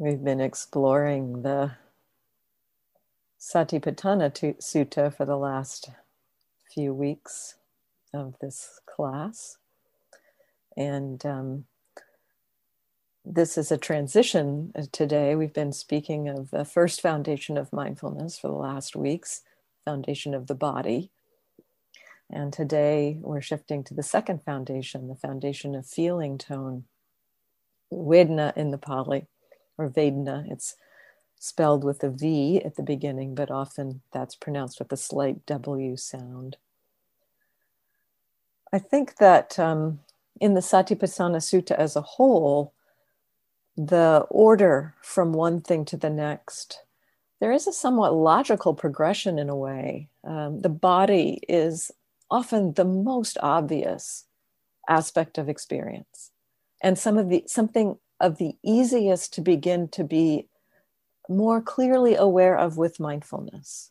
We've been exploring the Satipatthana Sutta for the last few weeks of this class. And um, this is a transition today. We've been speaking of the first foundation of mindfulness for the last weeks, foundation of the body. And today we're shifting to the second foundation, the foundation of feeling tone, Vedana in the Pali or Vedana. It's spelled with a V at the beginning, but often that's pronounced with a slight W sound. I think that um, in the Satipatthana Sutta as a whole, the order from one thing to the next, there is a somewhat logical progression in a way. Um, the body is often the most obvious aspect of experience. And some of the something of the easiest to begin to be more clearly aware of with mindfulness.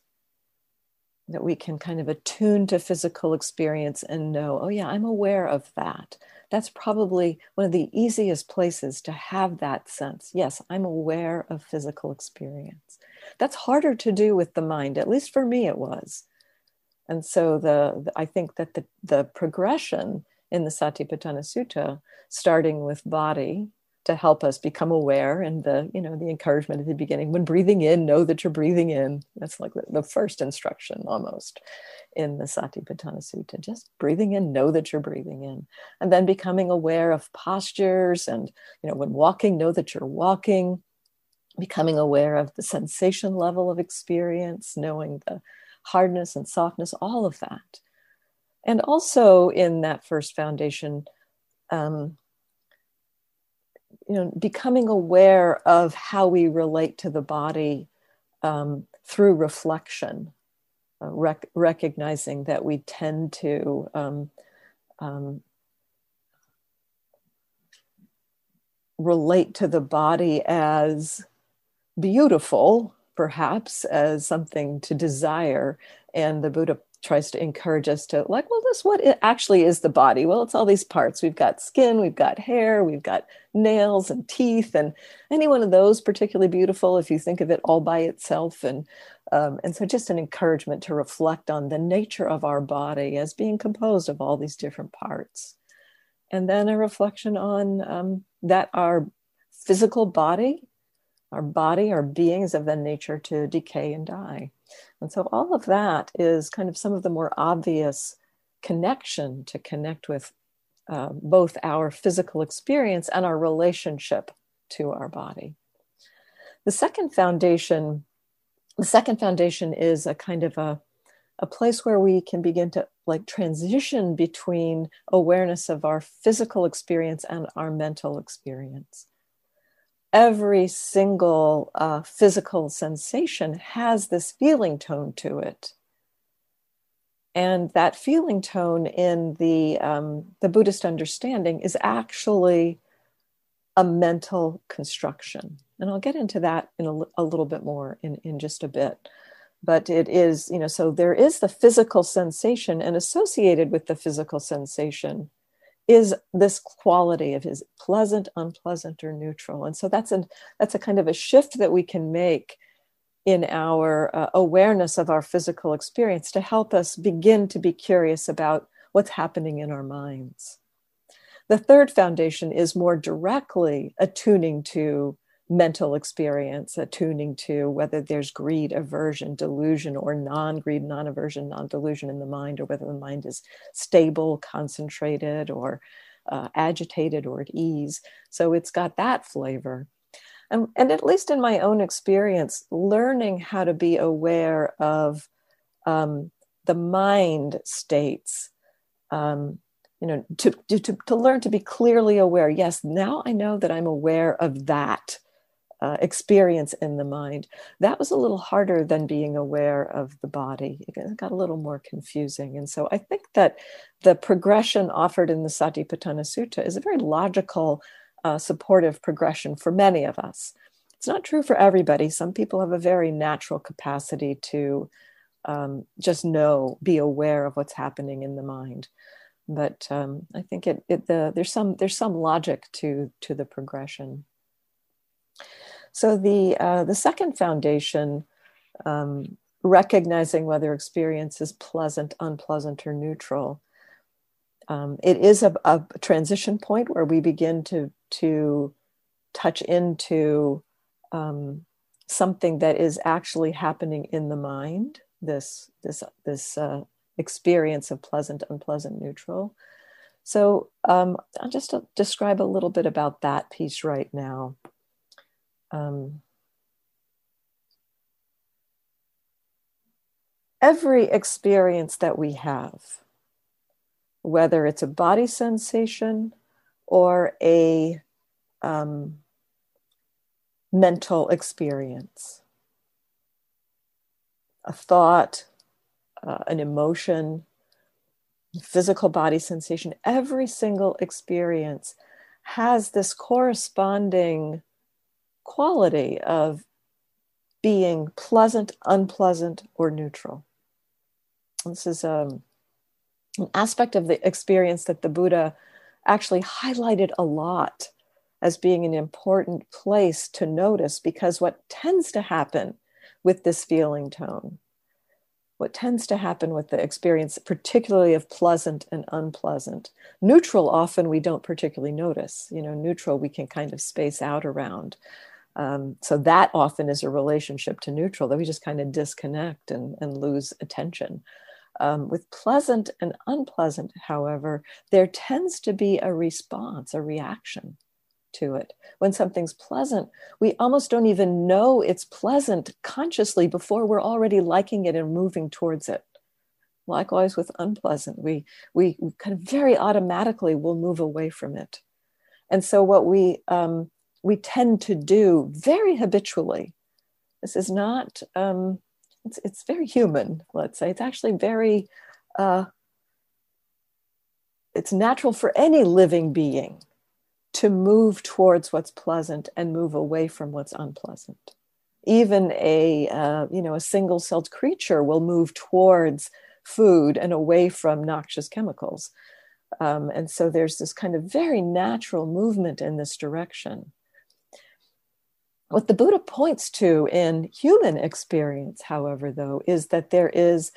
That we can kind of attune to physical experience and know, oh, yeah, I'm aware of that. That's probably one of the easiest places to have that sense. Yes, I'm aware of physical experience. That's harder to do with the mind, at least for me, it was. And so the, the I think that the, the progression in the Satipatthana Sutta, starting with body, to help us become aware and the you know the encouragement at the beginning. When breathing in know that you're breathing in. That's like the, the first instruction almost in the satipatthana sutta. Just breathing in know that you're breathing in. And then becoming aware of postures and you know when walking know that you're walking. Becoming aware of the sensation level of experience knowing the hardness and softness all of that. And also in that first foundation um, you know becoming aware of how we relate to the body um, through reflection uh, rec- recognizing that we tend to um, um, relate to the body as beautiful perhaps as something to desire and the buddha tries to encourage us to like well this what it actually is the body? Well it's all these parts. We've got skin we've got hair we've got nails and teeth and any one of those particularly beautiful if you think of it all by itself. And um, and so just an encouragement to reflect on the nature of our body as being composed of all these different parts. And then a reflection on um, that our physical body our body our beings of the nature to decay and die and so all of that is kind of some of the more obvious connection to connect with uh, both our physical experience and our relationship to our body. The second foundation, the second foundation is a kind of a, a place where we can begin to like transition between awareness of our physical experience and our mental experience every single uh, physical sensation has this feeling tone to it. And that feeling tone in the, um, the Buddhist understanding is actually a mental construction. And I'll get into that in a, a little bit more in, in just a bit. But it is, you know, so there is the physical sensation, and associated with the physical sensation is this quality of his pleasant unpleasant or neutral. And so that's a that's a kind of a shift that we can make in our uh, awareness of our physical experience to help us begin to be curious about what's happening in our minds. The third foundation is more directly attuning to mental experience, attuning to whether there's greed, aversion, delusion, or non greed, non aversion, non delusion in the mind, or whether the mind is stable, concentrated, or uh, agitated, or at ease. So it's got that flavor. And, and at least in my own experience, learning how to be aware of um, the mind states um, you know, to, to, to learn to be clearly aware. Yes, now I know that I'm aware of that uh, experience in the mind. That was a little harder than being aware of the body. It got a little more confusing. And so I think that the progression offered in the Satipatthana Sutta is a very logical, uh, supportive progression for many of us. It's not true for everybody. Some people have a very natural capacity to um, just know, be aware of what's happening in the mind. But um, I think it, it the, there's some there's some logic to to the progression. So the uh, the second foundation, um, recognizing whether experience is pleasant, unpleasant, or neutral. Um, it is a, a, transition point where we begin to to touch into um, something that is actually happening in the mind. This this this uh, experience of pleasant, unpleasant, neutral. So um, I'll just uh, describe a little bit about that piece right now um, every experience that we have, whether it's a body sensation or a um, mental experience, a thought, uh, an emotion, physical body sensation, every single experience has this corresponding quality of being pleasant, unpleasant, or neutral. This is um, an aspect of the experience that the Buddha actually highlighted a lot as being an important place to notice because what tends to happen with this feeling tone, what tends to happen with the experience, particularly of pleasant and unpleasant, neutral often we don't particularly notice. You know, neutral we can kind of space out around. Um, so that often is a relationship to neutral that we just kind of disconnect and, and lose attention. Um, with pleasant and unpleasant, however, there tends to be a response, a reaction to it. When something's pleasant, we almost don't even know it's pleasant consciously before we're already liking it and moving towards it. Likewise with unpleasant, we, we kind of very automatically will move away from it. And so, what we um, we tend to do very habitually. This is not, um, it's, it's very human, let's say. It's actually very, uh, it's natural for any living being to move towards what's pleasant and move away from what's unpleasant. Even a, uh, you know, a single-celled creature will move towards food and away from noxious chemicals. Um, and so there's this kind of very natural movement in this direction. What the Buddha points to in human experience, however, though, is that there is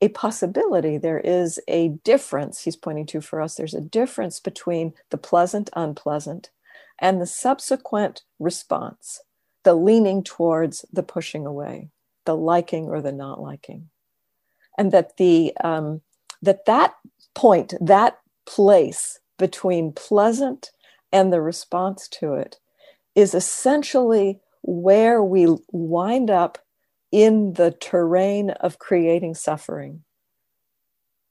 a possibility, there is a difference, he's pointing to for us, there's a difference between the pleasant, unpleasant, and the subsequent response, the leaning towards the pushing away, the liking or the not liking. And that the um, that that point, that place between pleasant and the response to it is essentially where we wind up in the terrain of creating suffering.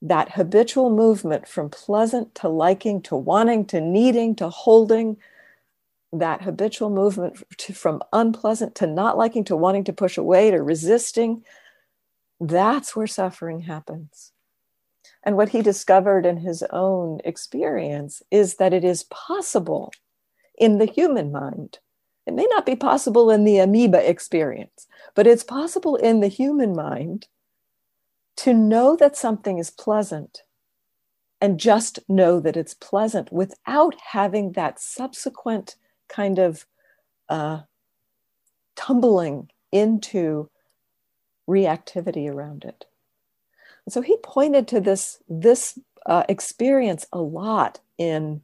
That habitual movement from pleasant to liking to wanting to needing to holding, that habitual movement to, from unpleasant to not liking to wanting to push away to resisting, that's where suffering happens. And what he discovered in his own experience is that it is possible in the human mind. It may not be possible in the amoeba experience, but it's possible in the human mind to know that something is pleasant and just know that it's pleasant without having that subsequent kind of uh, tumbling into reactivity around it. And so he pointed to this, this uh, experience a lot in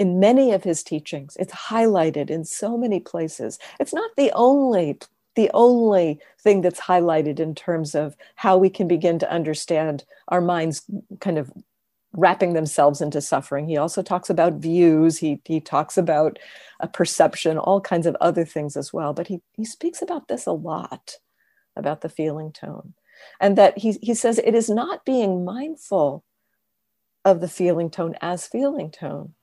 in many of his teachings. It's highlighted in so many places. It's not the only the only thing that's highlighted in terms of how we can begin to understand our minds kind of wrapping themselves into suffering. He also talks about views, he, he talks about a perception, all kinds of other things as well. But he, he speaks about this a lot, about the feeling tone. And that he, he says it is not being mindful of the feeling tone as feeling tone.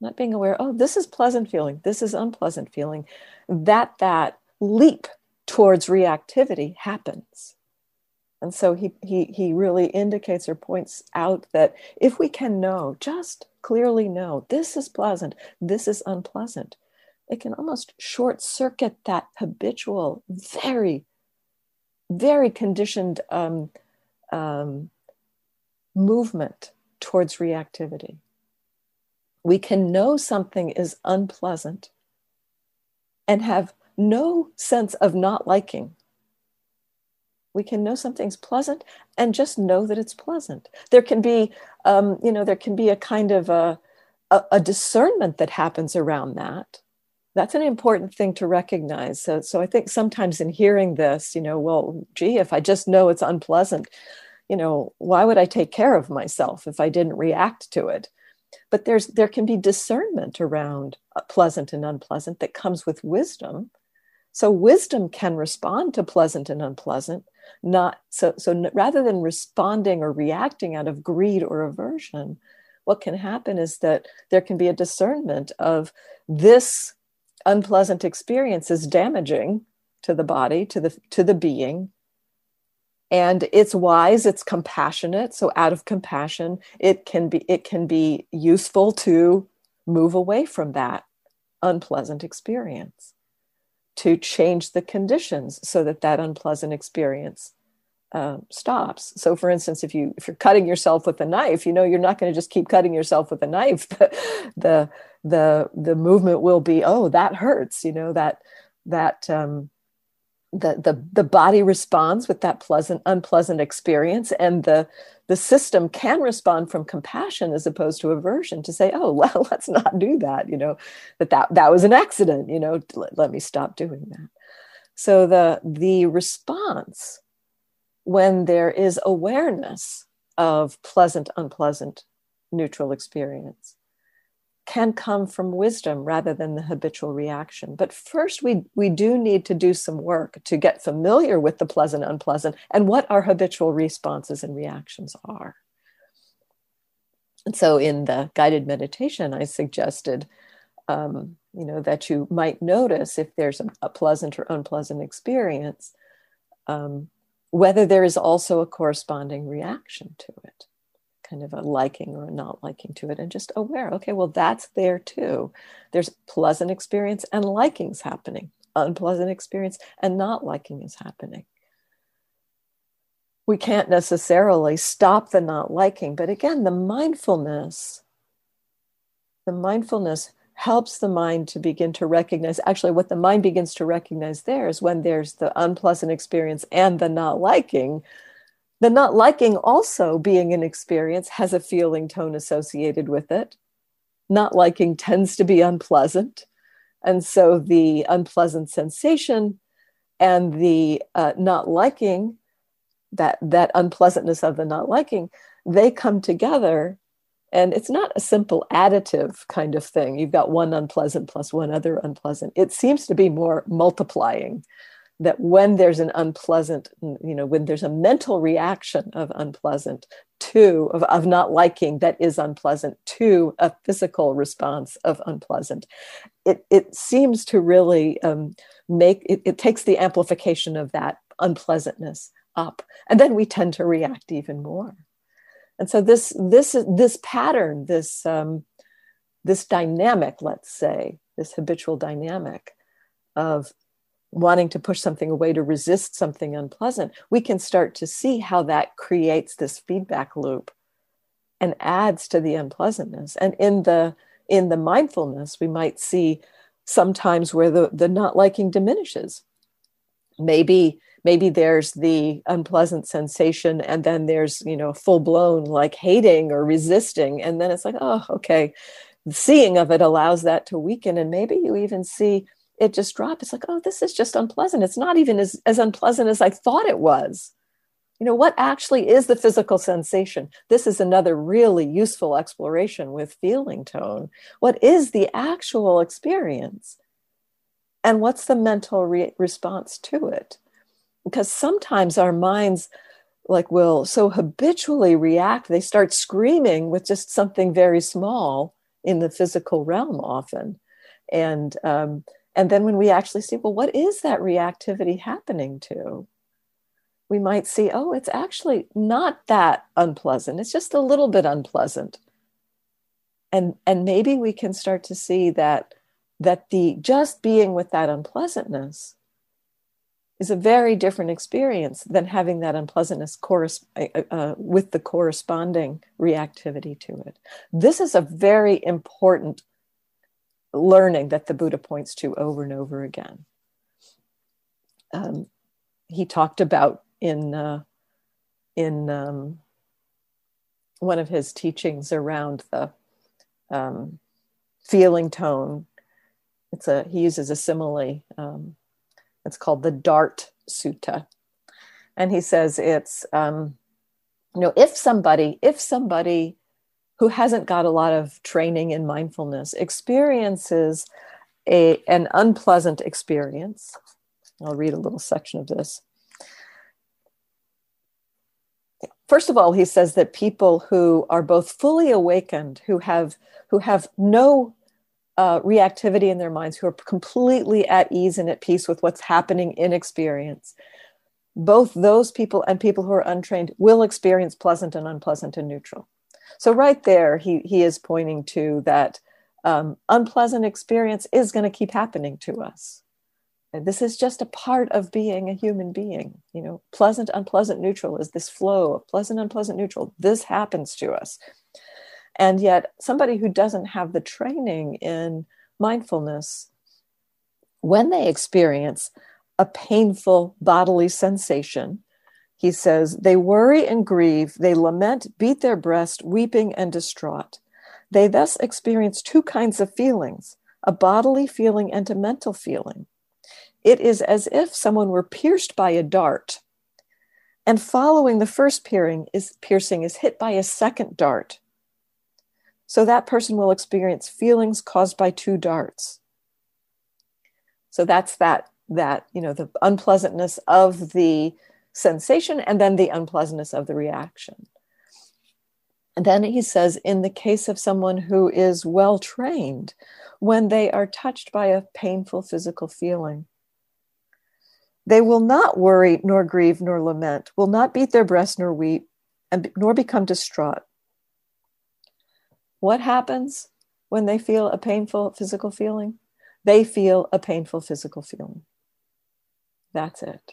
Not being aware, oh, this is pleasant feeling, this is unpleasant feeling. That that leap towards reactivity happens. And so he, he, he really indicates or points out that if we can know, just clearly know, this is pleasant, this is unpleasant, it can almost short circuit that habitual, very, very conditioned um, um, movement towards reactivity. We can know something is unpleasant and have no sense of not liking. We can know something's pleasant and just know that it's pleasant. There can be, um, you know, there can be a kind of a, a, a discernment that happens around that that's an important thing to recognize. So, so I think sometimes in hearing this, you know, well, gee, if I just know it's unpleasant, you know, why would I take care of myself if I didn't react to it? But there's there can be discernment around uh, pleasant and unpleasant that comes with wisdom. So wisdom can respond to pleasant and unpleasant, not so so rather than responding or reacting out of greed or aversion, what can happen is that there can be a discernment of this unpleasant experience is damaging to the body to the to the being and it's wise it's compassionate. So out of compassion it can be it can be useful to move away from that unpleasant experience to change the conditions so that that unpleasant experience uh, stops. So for instance if you if you're cutting yourself with a knife you know you're not going to just keep cutting yourself with a knife. The, the the the movement will be oh that hurts you know that that um, the the the body responds with that pleasant unpleasant experience and the the system can respond from compassion as opposed to aversion to say oh well let's not do that you know that that that was an accident you know let, let me stop doing that. So the the response when there is awareness of pleasant unpleasant neutral experience can come from wisdom rather than the habitual reaction. But first, we, we do need to do some work to get familiar with the pleasant, unpleasant, and what our habitual responses and reactions are. And so, in the guided meditation, I suggested, um, you know, that you might notice if there's a, a pleasant or unpleasant experience, um, whether there is also a corresponding reaction to it kind of a liking or a not liking to it and just aware okay well that's there too. There's pleasant experience and likings happening unpleasant experience and not liking is happening. We can't necessarily stop the not liking but again the mindfulness the mindfulness helps the mind to begin to recognize actually what the mind begins to recognize there is when there's the unpleasant experience and the not liking the not liking also being an experience has a feeling tone associated with it. Not liking tends to be unpleasant. And so the unpleasant sensation and the uh, not liking, that, that unpleasantness of the not liking, they come together. And it's not a simple additive kind of thing. You've got one unpleasant plus one other unpleasant. It seems to be more multiplying that when there's an unpleasant, you know, when there's a mental reaction of unpleasant to, of, of not liking that is unpleasant to a physical response of unpleasant, it, it seems to really um, make, it, it takes the amplification of that unpleasantness up. And then we tend to react even more. And so this, this, this pattern, this, um, this dynamic, let's say, this habitual dynamic of wanting to push something away to resist something unpleasant, we can start to see how that creates this feedback loop and adds to the unpleasantness. And in the in the mindfulness, we might see sometimes where the, the not liking diminishes. Maybe maybe there's the unpleasant sensation and then there's you know full blown like hating or resisting and then it's like oh okay the seeing of it allows that to weaken and maybe you even see it just dropped. It's like, oh, this is just unpleasant. It's not even as, as unpleasant as I thought it was. You know, what actually is the physical sensation? This is another really useful exploration with feeling tone. What is the actual experience? And what's the mental re- response to it? Because sometimes our minds like will so habitually react they start screaming with just something very small in the physical realm often and um, and then when we actually see well what is that reactivity happening to? We might see oh it's actually not that unpleasant. It's just a little bit unpleasant. And and maybe we can start to see that that the just being with that unpleasantness is a very different experience than having that unpleasantness corres- uh, uh, with the corresponding reactivity to it. This is a very important learning that the Buddha points to over and over again. Um, he talked about in uh, in um, one of his teachings around the um, feeling tone. It's a he uses a simile. Um, it's called the Dart Sutta, and he says it's um, you know if somebody if somebody who hasn't got a lot of training in mindfulness experiences a an unpleasant experience. I'll read a little section of this. First of all, he says that people who are both fully awakened, who have who have no uh, reactivity in their minds, who are completely at ease and at peace with what's happening in experience, both those people and people who are untrained will experience pleasant and unpleasant and neutral. So right there, he he is pointing to that um, unpleasant experience is going to keep happening to us. And this is just a part of being a human being. You know, pleasant, unpleasant, neutral is this flow of pleasant, unpleasant, neutral. This happens to us. And yet, somebody who doesn't have the training in mindfulness, when they experience a painful bodily sensation, he says, they worry and grieve, they lament, beat their breast, weeping and distraught. They thus experience two kinds of feelings a bodily feeling and a mental feeling. It is as if someone were pierced by a dart, and following the first piercing is, piercing is hit by a second dart. So that person will experience feelings caused by two darts. So that's that that you know the unpleasantness of the sensation and then the unpleasantness of the reaction. And then he says, in the case of someone who is well trained, when they are touched by a painful physical feeling, they will not worry, nor grieve, nor lament, will not beat their breast, nor weep, and, nor become distraught. What happens when they feel a painful physical feeling? They feel a painful physical feeling. That's it.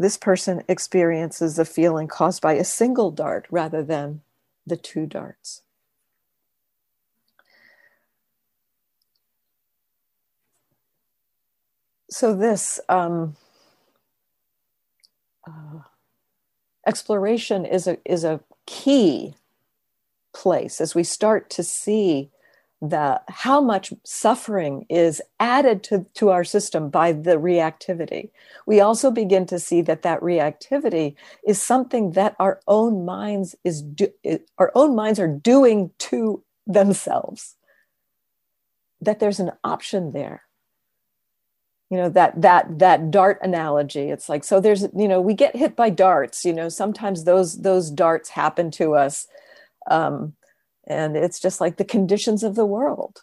This person experiences a feeling caused by a single dart rather than the two darts. So, this um, uh, exploration is a is a key place as we start to see that how much suffering is added to, to our system by the reactivity. We also begin to see that that reactivity is something that our own minds is do, our own minds are doing to themselves. That there's an option there. You know that that that dart analogy it's like so there's you know we get hit by darts you know sometimes those those darts happen to us um, and it's just like the conditions of the world.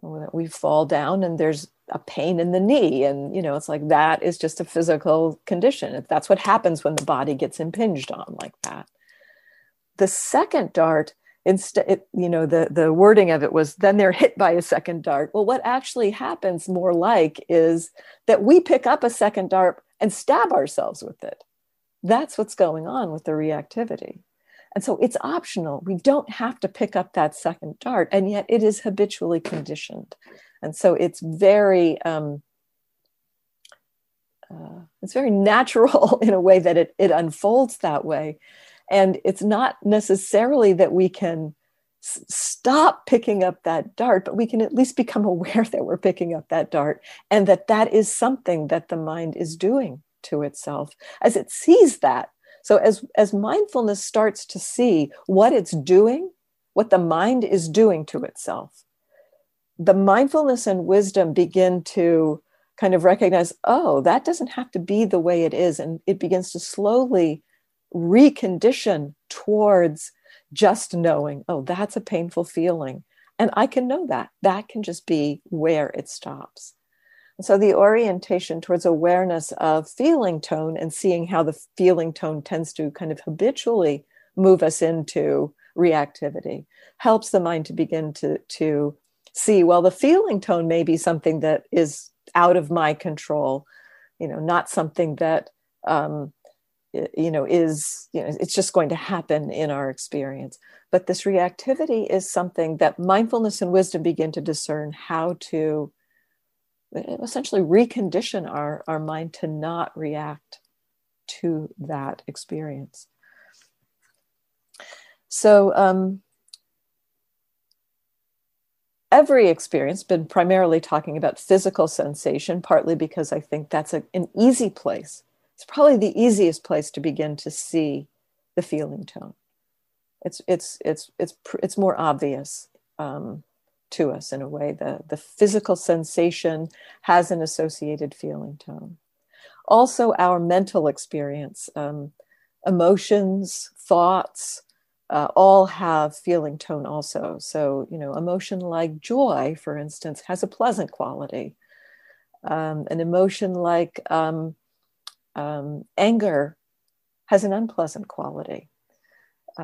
We fall down and there's a pain in the knee. And you know it's like that is just a physical condition. That's what happens when the body gets impinged on like that. The second dart instead you know the the wording of it was then they're hit by a second dart. Well what actually happens more like is that we pick up a second dart and stab ourselves with it. That's what's going on with the reactivity and so it's optional. We don't have to pick up that second dart and yet it is habitually conditioned. And so it's very um, uh, it's very natural in a way that it, it unfolds that way. And it's not necessarily that we can s- stop picking up that dart, but we can at least become aware that we're picking up that dart and that that is something that the mind is doing to itself. As it sees that. So as, as mindfulness starts to see what it's doing, what the mind is doing to itself, the mindfulness and wisdom begin to kind of recognize, oh, that doesn't have to be the way it is. And it begins to slowly recondition towards just knowing, oh, that's a painful feeling. And I can know that. That can just be where it stops. So the orientation towards awareness of feeling tone and seeing how the feeling tone tends to kind of habitually move us into reactivity helps the mind to begin to, to see, well, the feeling tone may be something that is out of my control, you know, not something that um, you know is you know it's just going to happen in our experience. But this reactivity is something that mindfulness and wisdom begin to discern how to essentially recondition our, our mind to not react to that experience so um, every experience been primarily talking about physical sensation partly because i think that's a, an easy place it's probably the easiest place to begin to see the feeling tone. It's it's it's it's it's more obvious um, to us in a way. The the physical sensation has an associated feeling tone. Also, our mental experience, um, emotions, thoughts, uh, all have feeling tone also. So, you know, emotion like joy, for instance, has a pleasant quality. Um, an emotion like um, um, anger has an unpleasant quality.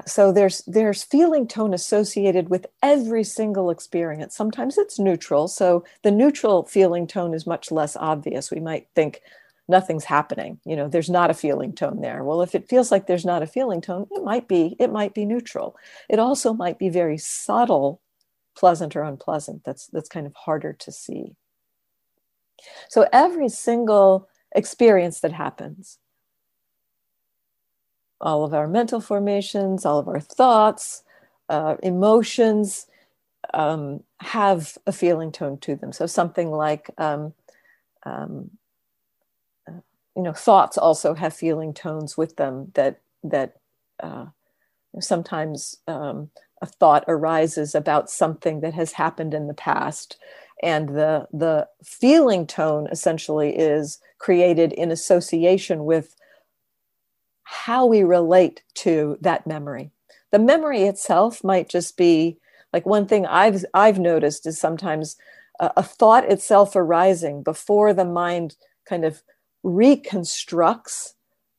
So there's there's feeling tone associated with every single experience. Sometimes it's neutral, so the neutral feeling tone is much less obvious. We might think nothing's happening. You know, there's not a feeling tone there. Well, if it feels like there's not a feeling tone, it might be it might be neutral. It also might be very subtle, pleasant or unpleasant. That's that's kind of harder to see. So every single experience that happens. All of our mental formations, all of our thoughts, uh, emotions um, have a feeling tone to them. So something like, um, um, uh, you know, thoughts also have feeling tones with them that that uh, sometimes um, a thought arises about something that has happened in the past and the the feeling tone essentially is created in association with how we relate to that memory. The memory itself might just be like one thing i've i've noticed is sometimes a, a thought itself arising before the mind kind of reconstructs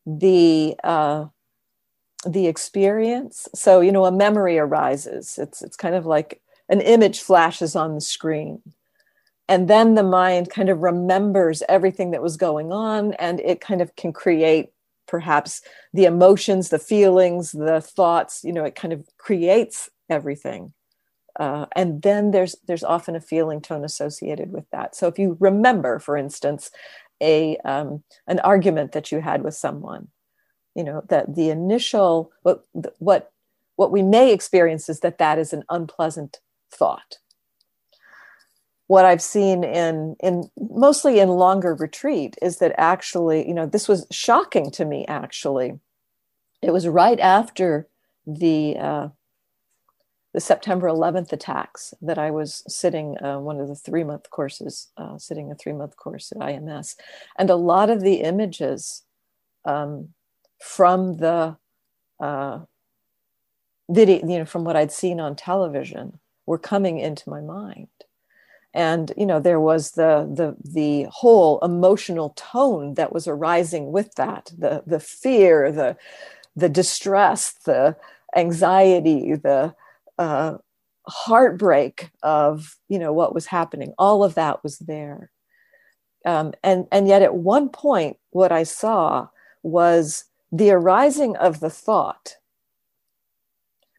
the uh, the experience. So you know a memory arises. It's it's kind of like an image flashes on the screen. And then the mind kind of remembers everything that was going on and it kind of can create perhaps the emotions the feelings the thoughts you know it kind of creates everything. Uh, and then there's there's often a feeling tone associated with that. So if you remember for instance a um, an argument that you had with someone you know that the initial what what what we may experience is that that is an unpleasant thought what I've seen in in mostly in longer retreat is that actually, you know, this was shocking to me. Actually, it was right after the uh, the September 11th attacks that I was sitting uh, one of the three month courses, uh, sitting a three month course at IMS, and a lot of the images um, from the uh, video, you know, from what I'd seen on television, were coming into my mind and you know there was the the the whole emotional tone that was arising with that the the fear the the distress the anxiety the uh, heartbreak of you know what was happening. All of that was there. Um, and and yet at one point what i saw was the arising of the thought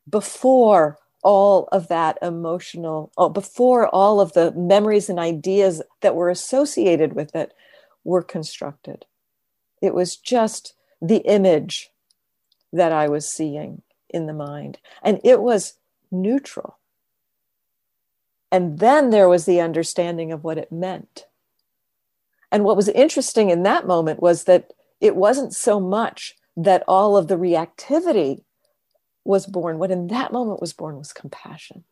before all of that emotional, oh, before all of the memories and ideas that were associated with it were constructed. It was just the image that I was seeing in the mind, and it was neutral. And then there was the understanding of what it meant. And what was interesting in that moment was that it wasn't so much that all of the reactivity was born, what in that moment was born was compassion.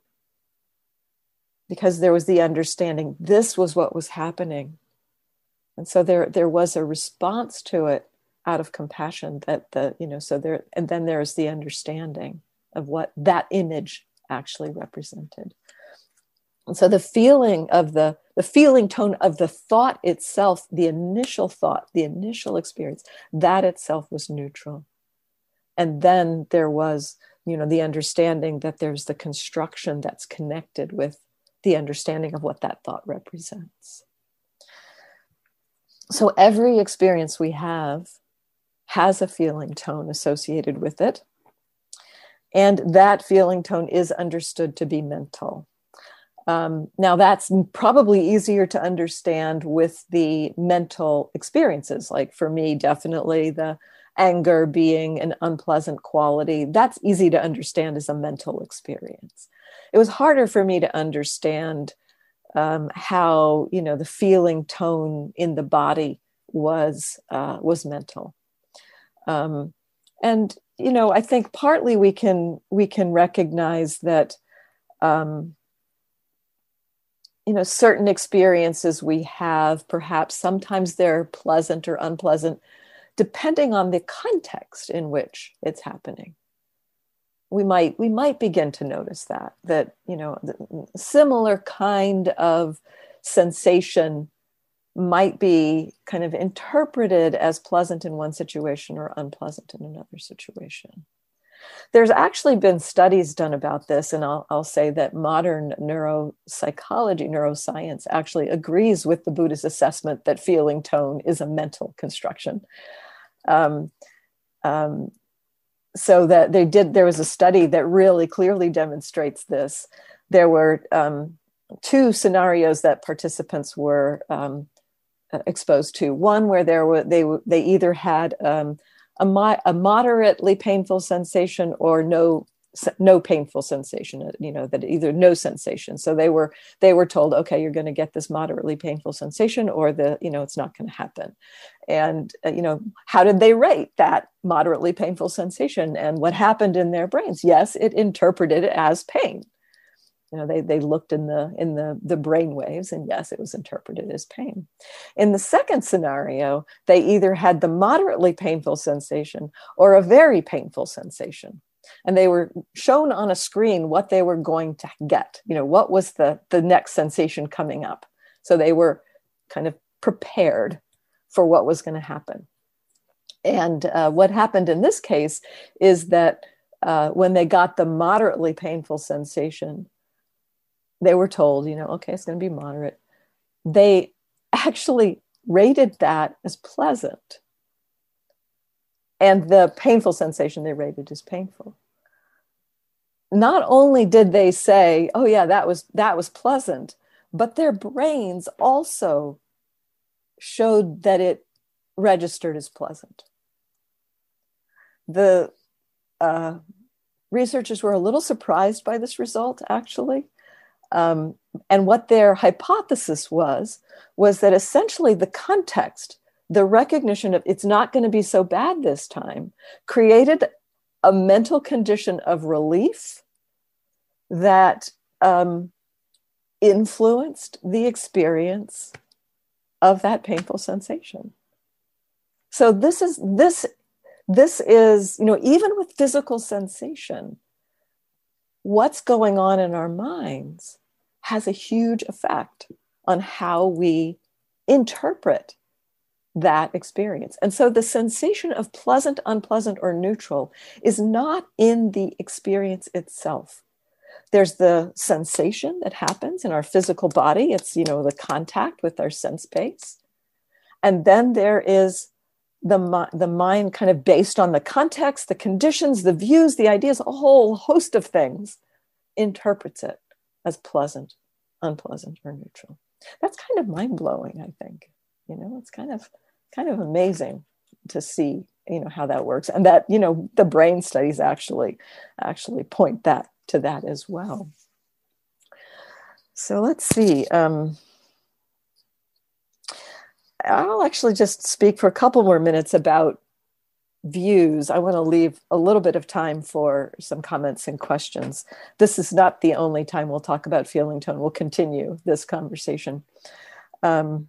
Because there was the understanding this was what was happening. And so there, there was a response to it out of compassion that the, you know, so there, and then there's the understanding of what that image actually represented. And so the feeling of the, the feeling tone of the thought itself, the initial thought, the initial experience, that itself was neutral. And then there was, you know, the understanding that there's the construction that's connected with the understanding of what that thought represents. So every experience we have has a feeling tone associated with it. And that feeling tone is understood to be mental. Um, now, that's probably easier to understand with the mental experiences. Like for me, definitely the anger being an unpleasant quality, that's easy to understand as a mental experience. It was harder for me to understand um, how, you know, the feeling tone in the body was uh, was mental. Um, and you know, I think partly we can we can recognize that um, you know certain experiences we have perhaps sometimes they're pleasant or unpleasant depending on the context in which it's happening we might we might begin to notice that that you know similar kind of sensation might be kind of interpreted as pleasant in one situation or unpleasant in another situation. There's actually been studies done about this, and I'll, I'll, say that modern neuropsychology, neuroscience, actually agrees with the Buddhist assessment that feeling tone is a mental construction. Um, um, so that they did, there was a study that really clearly demonstrates this. There were um, two scenarios that participants were um, exposed to. One where there were they they either had um, a, mo- a moderately painful sensation or no no painful sensation uh, you know that either no sensation. So they were they were told okay you're going to get this moderately painful sensation or the you know it's not going to happen. And uh, you know how did they rate that moderately painful sensation? And what happened in their brains? Yes it interpreted it as pain. You know they, they looked in the in the the brain waves and yes it was interpreted as pain. In the second scenario they either had the moderately painful sensation or a very painful sensation and they were shown on a screen what they were going to get you know what was the the next sensation coming up so they were kind of prepared for what was going to happen and uh, what happened in this case is that uh, when they got the moderately painful sensation they were told, you know, okay, it's going to be moderate. They actually rated that as pleasant. And the painful sensation they rated as painful. Not only did they say, oh yeah, that was that was pleasant, but their brains also showed that it registered as pleasant. The uh, researchers were a little surprised by this result, actually, um, and what their hypothesis was, was that essentially the context, the recognition of it's not going to be so bad this time, created a mental condition of relief that um, influenced the experience of that painful sensation. So this is this this is you know even with physical sensation what's going on in our minds has a huge effect on how we interpret that experience. And so the sensation of pleasant, unpleasant, or neutral is not in the experience itself. There's the sensation that happens in our physical body. It's, you know, the contact with our sense base. And then there is the, the mind kind of based on the context, the conditions, the views, the ideas, a whole host of things interprets it as pleasant, unpleasant, or neutral. That's kind of mind blowing, I think. You know, it's kind of kind of amazing to see, you know, how that works. And that, you know, the brain studies actually actually point that to that as well. So let's see. Um, I'll actually just speak for a couple more minutes about views, I want to leave a little bit of time for some comments and questions. This is not the only time we'll talk about feeling tone. We'll continue this conversation. Um,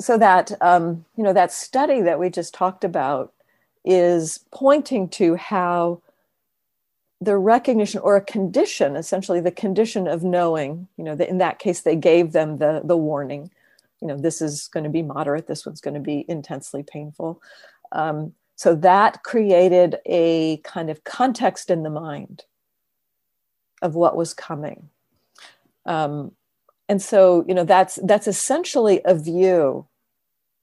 so that um, you know that study that we just talked about is pointing to how the recognition or a condition essentially the condition of knowing you know that in that case they gave them the the warning you know this is going to be moderate this one's going to be intensely painful. Um, so that created a kind of context in the mind of what was coming. Um, and so you know that's that's essentially a view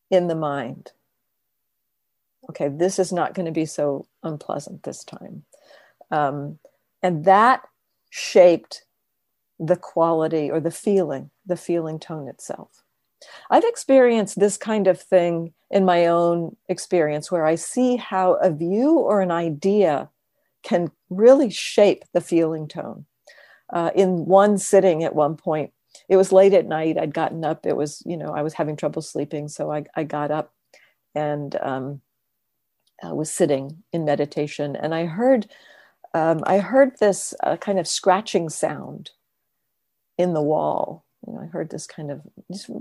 in the mind. Okay this is not going to be so unpleasant this time. Um, and that shaped the quality or the feeling the feeling tone itself. I've experienced this kind of thing in my own experience where i see how a view or an idea can really shape the feeling tone. Uh, in one sitting at one point it was late at night. I'd gotten up. It was you know i was having trouble sleeping so i, I got up and um, uh, was sitting in meditation. And i heard um, i heard this uh, kind of scratching sound in the wall. You know i heard this kind of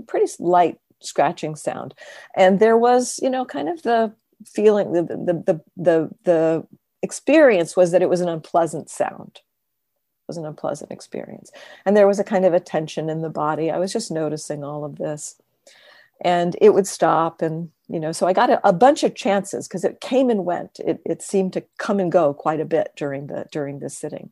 pretty light scratching sound. And there was you know kind of the feeling the the the the, the experience was that it was an unpleasant sound was an unpleasant experience. And there was a kind of a tension in the body. I was just noticing all of this. And it would stop. And, you know, so I got a, a bunch of chances because it came and went. It, it seemed to come and go quite a bit during the during the sitting.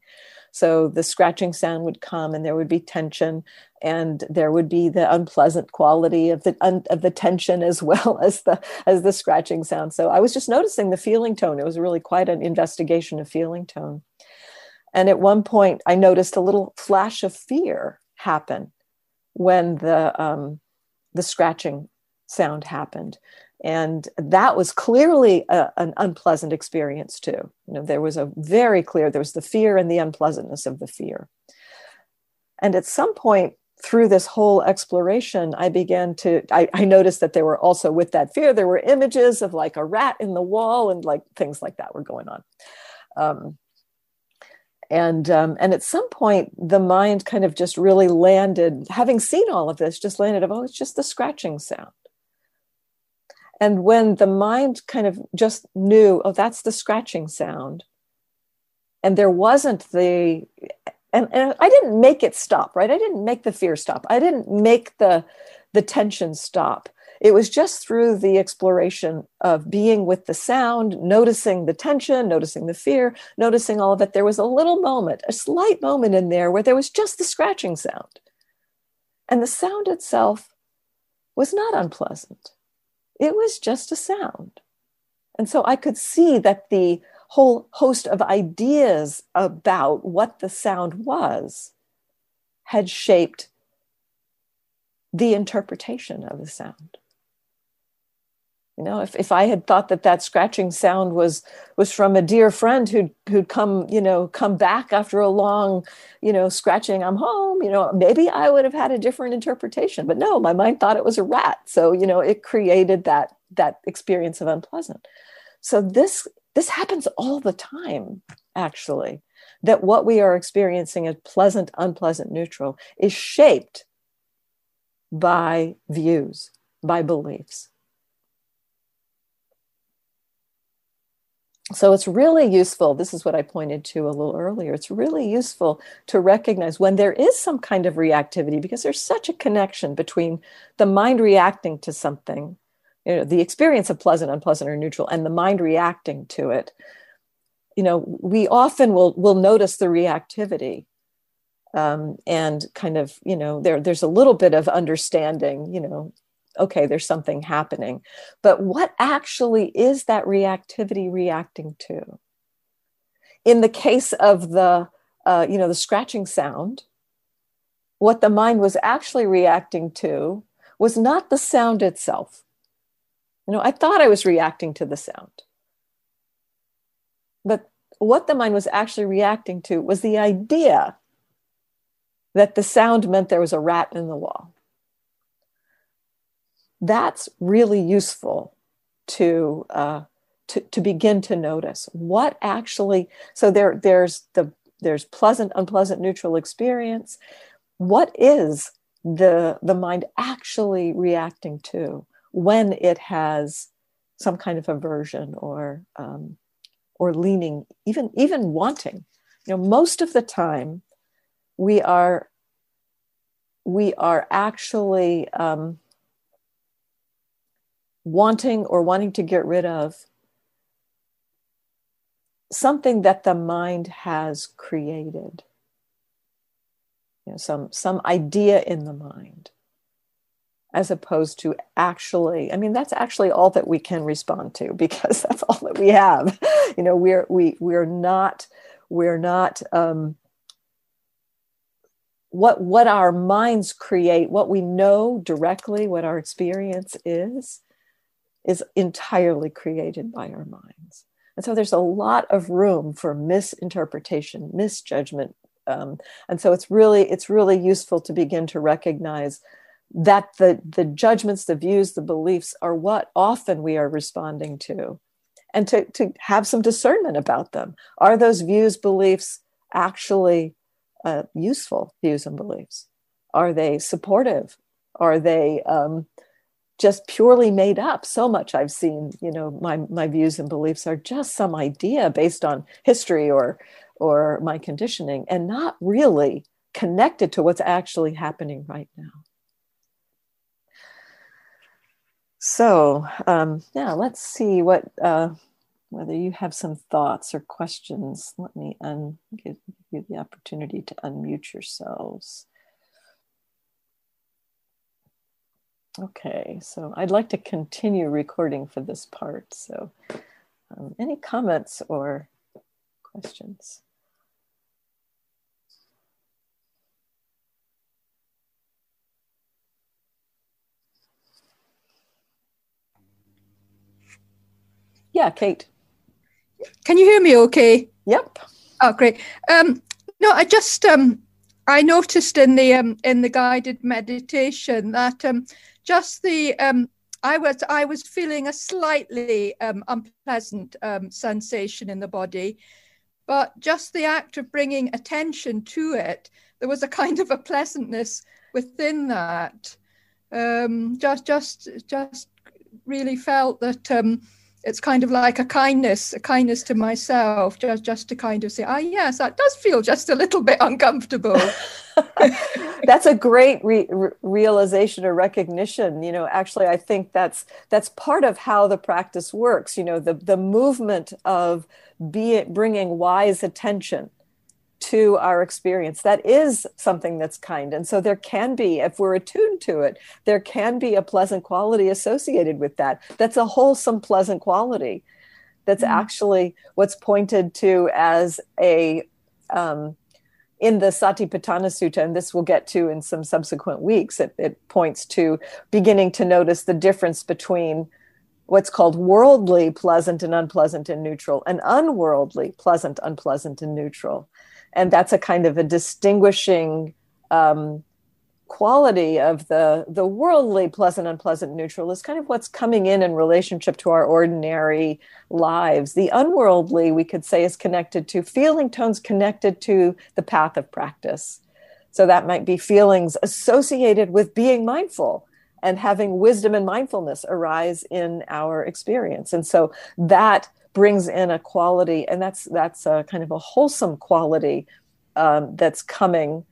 So the scratching sound would come and there would be tension and there would be the unpleasant quality of the un, of the tension as well as the as the scratching sound. So I was just noticing the feeling tone. It was really quite an investigation of feeling tone. And at one point, I noticed a little flash of fear happen when the um, the scratching sound happened, and that was clearly a, an unpleasant experience too. You know, there was a very clear there was the fear and the unpleasantness of the fear. And at some point through this whole exploration, I began to I, I noticed that there were also with that fear there were images of like a rat in the wall and like things like that were going on. Um, and um, and at some point the mind kind of just really landed having seen all of this just landed of oh it's just the scratching sound. And when the mind kind of just knew oh that's the scratching sound and there wasn't the and, and i didn't make it stop right? I didn't make the fear stop. I didn't make the the tension stop it was just through the exploration of being with the sound, noticing the tension, noticing the fear, noticing all of it. There was a little moment, a slight moment in there where there was just the scratching sound. And the sound itself was not unpleasant, it was just a sound. And so I could see that the whole host of ideas about what the sound was had shaped the interpretation of the sound you know if, if i had thought that that scratching sound was was from a dear friend who'd who'd come you know come back after a long you know scratching i'm home you know maybe i would have had a different interpretation. But no my mind thought it was a rat. So you know it created that that experience of unpleasant. So this this happens all the time actually that what we are experiencing as pleasant unpleasant neutral is shaped by views by beliefs so it's really useful this is what i pointed to a little earlier it's really useful to recognize when there is some kind of reactivity because there's such a connection between the mind reacting to something you know the experience of pleasant unpleasant or neutral and the mind reacting to it. You know we often will will notice the reactivity um, and kind of you know there there's a little bit of understanding you know okay, there's something happening. But what actually is that reactivity reacting to? In the case of the, uh, you know, the scratching sound, what the mind was actually reacting to was not the sound itself. You know, I thought I was reacting to the sound. But what the mind was actually reacting to was the idea that the sound meant there was a rat in the wall that's really useful to uh, to, to begin to notice what actually so there there's the there's pleasant unpleasant neutral experience what is the the mind actually reacting to when it has some kind of aversion or um, or leaning, even even wanting. You know, most of the time, we are we are actually um, wanting or wanting to get rid of something that the mind has created. You know, some some idea in the mind as opposed to actually i mean that's actually all that we can respond to because that's all that we have. You know we're we we're not we're not um, what what our minds create what we know directly what our experience is is entirely created by our minds. And so there's a lot of room for misinterpretation misjudgment um, and so it's really it's really useful to begin to recognize that the the judgments the views the beliefs are what often we are responding to and to, to have some discernment about them. Are those views beliefs actually uh, useful views and beliefs? Are they supportive? Are they um, just purely made up. So much i've seen you know my my views and beliefs are just some idea based on history or or my conditioning and not really connected to what's actually happening right now. So um, yeah let's see what uh, whether you have some thoughts or questions. Let me un- give you the opportunity to unmute yourselves Okay, so I'd like to continue recording for this part. So, um, any comments or questions? Yeah, Kate. Can you hear me okay? Yep. Oh, great. Um, no, I just um, I noticed in the um, in the guided meditation that um, just the um, I was I was feeling a slightly um, unpleasant um, sensation in the body, but just the act of bringing attention to it, there was a kind of a pleasantness within that. Um, just just just really felt that um, it's kind of like a kindness, a kindness to myself, just just to kind of say, ah, oh, yes, that does feel just a little bit uncomfortable. that's a great re- realization or recognition. You know, actually, I think that's that's part of how the practice works. You know, the the movement of be bringing wise attention to our experience. That is something that's kind. And so there can be, if we're attuned to it, there can be a pleasant quality associated with that. That's a wholesome, pleasant quality. That's mm-hmm. actually what's pointed to as a, um, in the Satipatthana Sutta, and this we'll get to in some subsequent weeks, it, it points to beginning to notice the difference between what's called worldly pleasant and unpleasant and neutral and unworldly pleasant unpleasant and neutral and that's a kind of a distinguishing um, quality of the the worldly pleasant unpleasant neutral is kind of what's coming in in relationship to our ordinary lives. The unworldly we could say is connected to feeling tones connected to the path of practice. So that might be feelings associated with being mindful and having wisdom and mindfulness arise in our experience. And so that brings in a quality, and that's that's a kind of a wholesome quality um, that's coming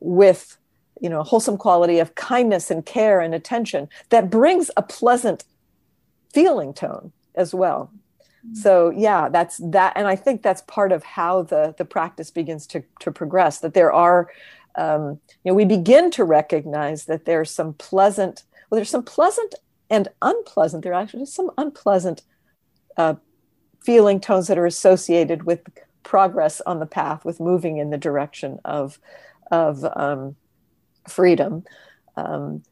with you know a wholesome quality of kindness and care and attention that brings a pleasant feeling tone as well mm-hmm. so yeah that's that and i think that's part of how the the practice begins to to progress that there are um, you know we begin to recognize that there's some pleasant well there's some pleasant and unpleasant there are actually some unpleasant uh, feeling tones that are associated with progress on the path, with moving in the direction of of um, freedom. Um,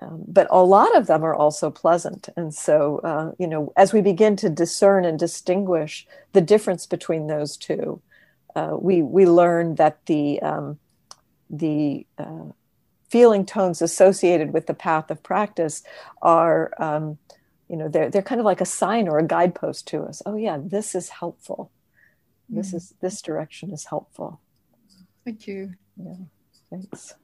um, but a lot of them are also pleasant. And so, uh, you know, as we begin to discern and distinguish the difference between those two, uh, we we learn that the um, the uh, feeling tones associated with the path of practice are um, you know they're they're kind of like a sign or a guidepost to us. Oh yeah this is helpful. This mm. is this direction is helpful. Thank you. Yeah thanks.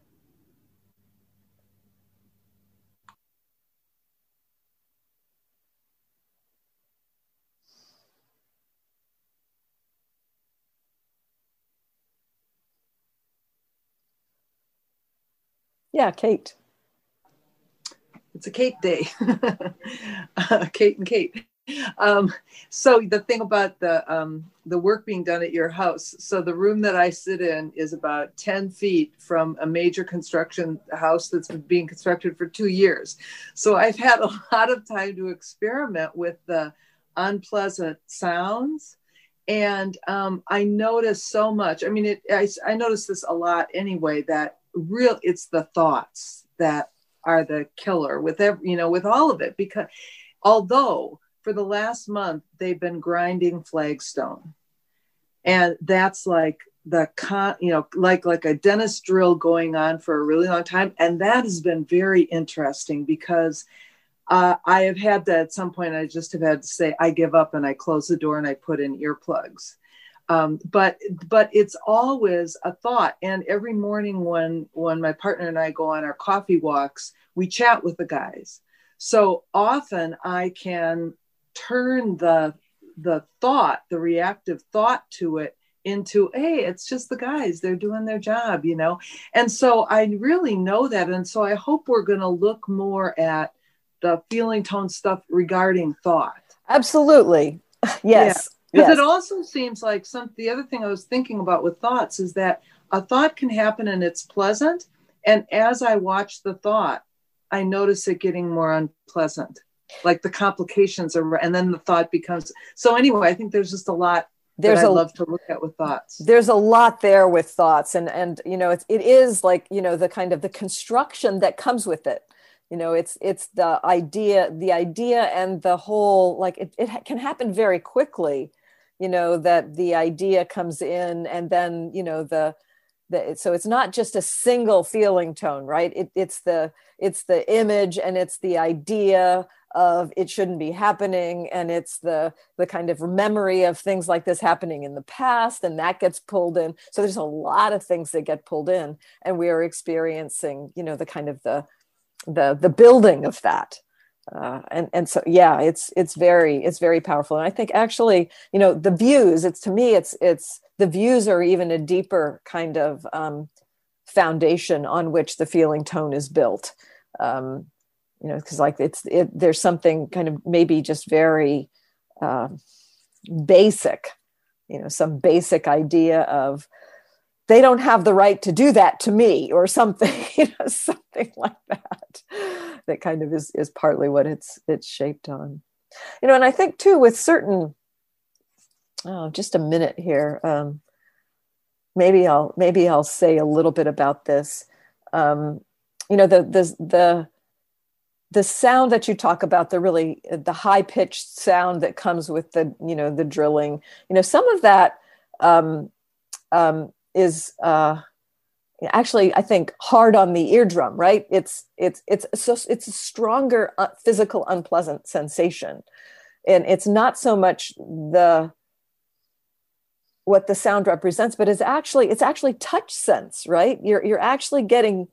Yeah kate. It's a Kate day. uh, Kate and Kate. Um, so the thing about the um, the work being done at your house. So the room that I sit in is about ten feet from a major construction house that's been being constructed for two years. So I've had a lot of time to experiment with the unpleasant sounds and um, i notice so much i mean it I, I notice this a lot anyway that real it's the thoughts that are the killer with every you know with all of it because although for the last month they've been grinding flagstone and that's like the con you know like like a dentist drill going on for a really long time and that has been very interesting because uh, I have had that at some point. I just have had to say, I give up and I close the door and I put in earplugs. Um, but but it's always a thought. And every morning when when my partner and I go on our coffee walks, we chat with the guys. So often I can turn the the thought, the reactive thought to it into hey it's just the guys they're doing their job you know and so i really know that and so i hope we're going to look more at the feeling tone stuff regarding thought. Absolutely. Yes. Because yes. it also seems like some the other thing I was thinking about with thoughts is that a thought can happen and it's pleasant. And as I watch the thought, I notice it getting more unpleasant. Like the complications are and then the thought becomes so anyway, I think there's just a lot there's a love to look at with thoughts there's a lot there with thoughts and and you know it's, it is like you know the kind of the construction that comes with it you know it's it's the idea the idea and the whole like it, it can happen very quickly you know that the idea comes in and then you know the the, so it's not just a single feeling tone right? It, it's the it's the image and it's the idea of it shouldn't be happening and it's the the kind of memory of things like this happening in the past and that gets pulled in. So there's a lot of things that get pulled in and we are experiencing you know the kind of the the the building of that uh, and and so yeah it's it's very it's very powerful. And i think actually you know the views it's to me it's it's the views are even a deeper kind of um, foundation on which the feeling tone is built. Um, you know because like it's it, there's something kind of maybe just very uh, basic you know some basic idea of they don't have the right to do that to me or something you know something like that. That kind of is is partly what it's it's shaped on. You know and i think too with certain oh just a minute here um maybe i'll maybe i'll say a little bit about this. Um you know the the the the sound that you talk about the really the high pitched sound that comes with the you know the drilling you know some of that um um is uh, actually I think hard on the eardrum, right? It's it's it's so it's a stronger uh, physical unpleasant sensation, and it's not so much the what the sound represents, but it's actually it's actually touch sense, right? You're you're actually getting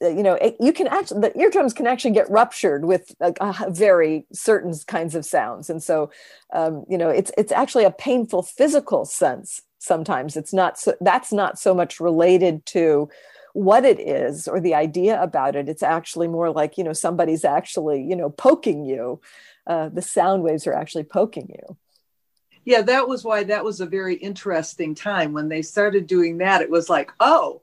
you know you can actually the eardrums can actually get ruptured with a very certain kinds of sounds and so um, you know it's it's actually a painful physical sense sometimes. It's not so that's not so much related to what it is or the idea about it. It's actually more like you know somebody's actually you know poking you. Uh, the sound waves are actually poking you. Yeah that was why that was a very interesting time. When they started doing that it was like oh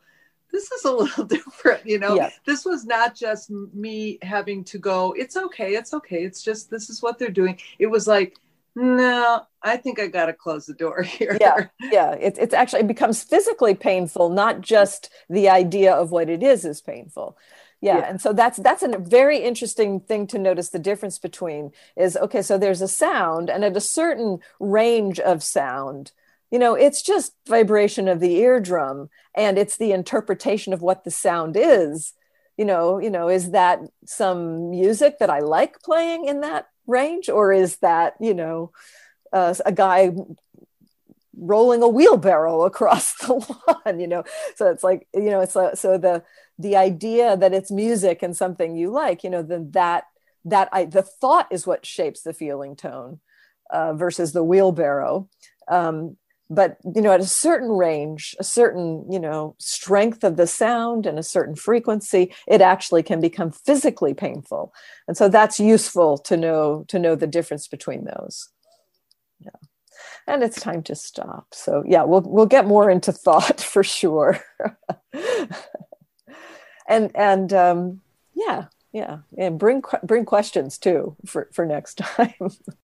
this is a little different you know? Yeah. this was not just me having to go it's okay it's okay it's just this is what they're doing. It was like no i think i gotta close the door here. Yeah yeah it, it's actually it becomes physically painful not just the idea of what it is is painful. Yeah, yeah. and so that's that's a very interesting thing to notice the difference between is okay so there's a sound and at a certain range of sound you know it's just vibration of the eardrum and it's the interpretation of what the sound is. You know you know is that some music that i like playing in that range or is that you know uh, a guy rolling a wheelbarrow across the lawn you know? So it's like you know it's so the the idea that it's music and something you like you know then that that I, the thought is what shapes the feeling tone uh, versus the wheelbarrow. Um, but you know at a certain range a certain you know strength of the sound and a certain frequency it actually can become physically painful. And so that's useful to know to know the difference between those. Yeah. And it's time to stop. So yeah we'll we'll get more into thought for sure. And and um yeah yeah and bring bring questions too for for next time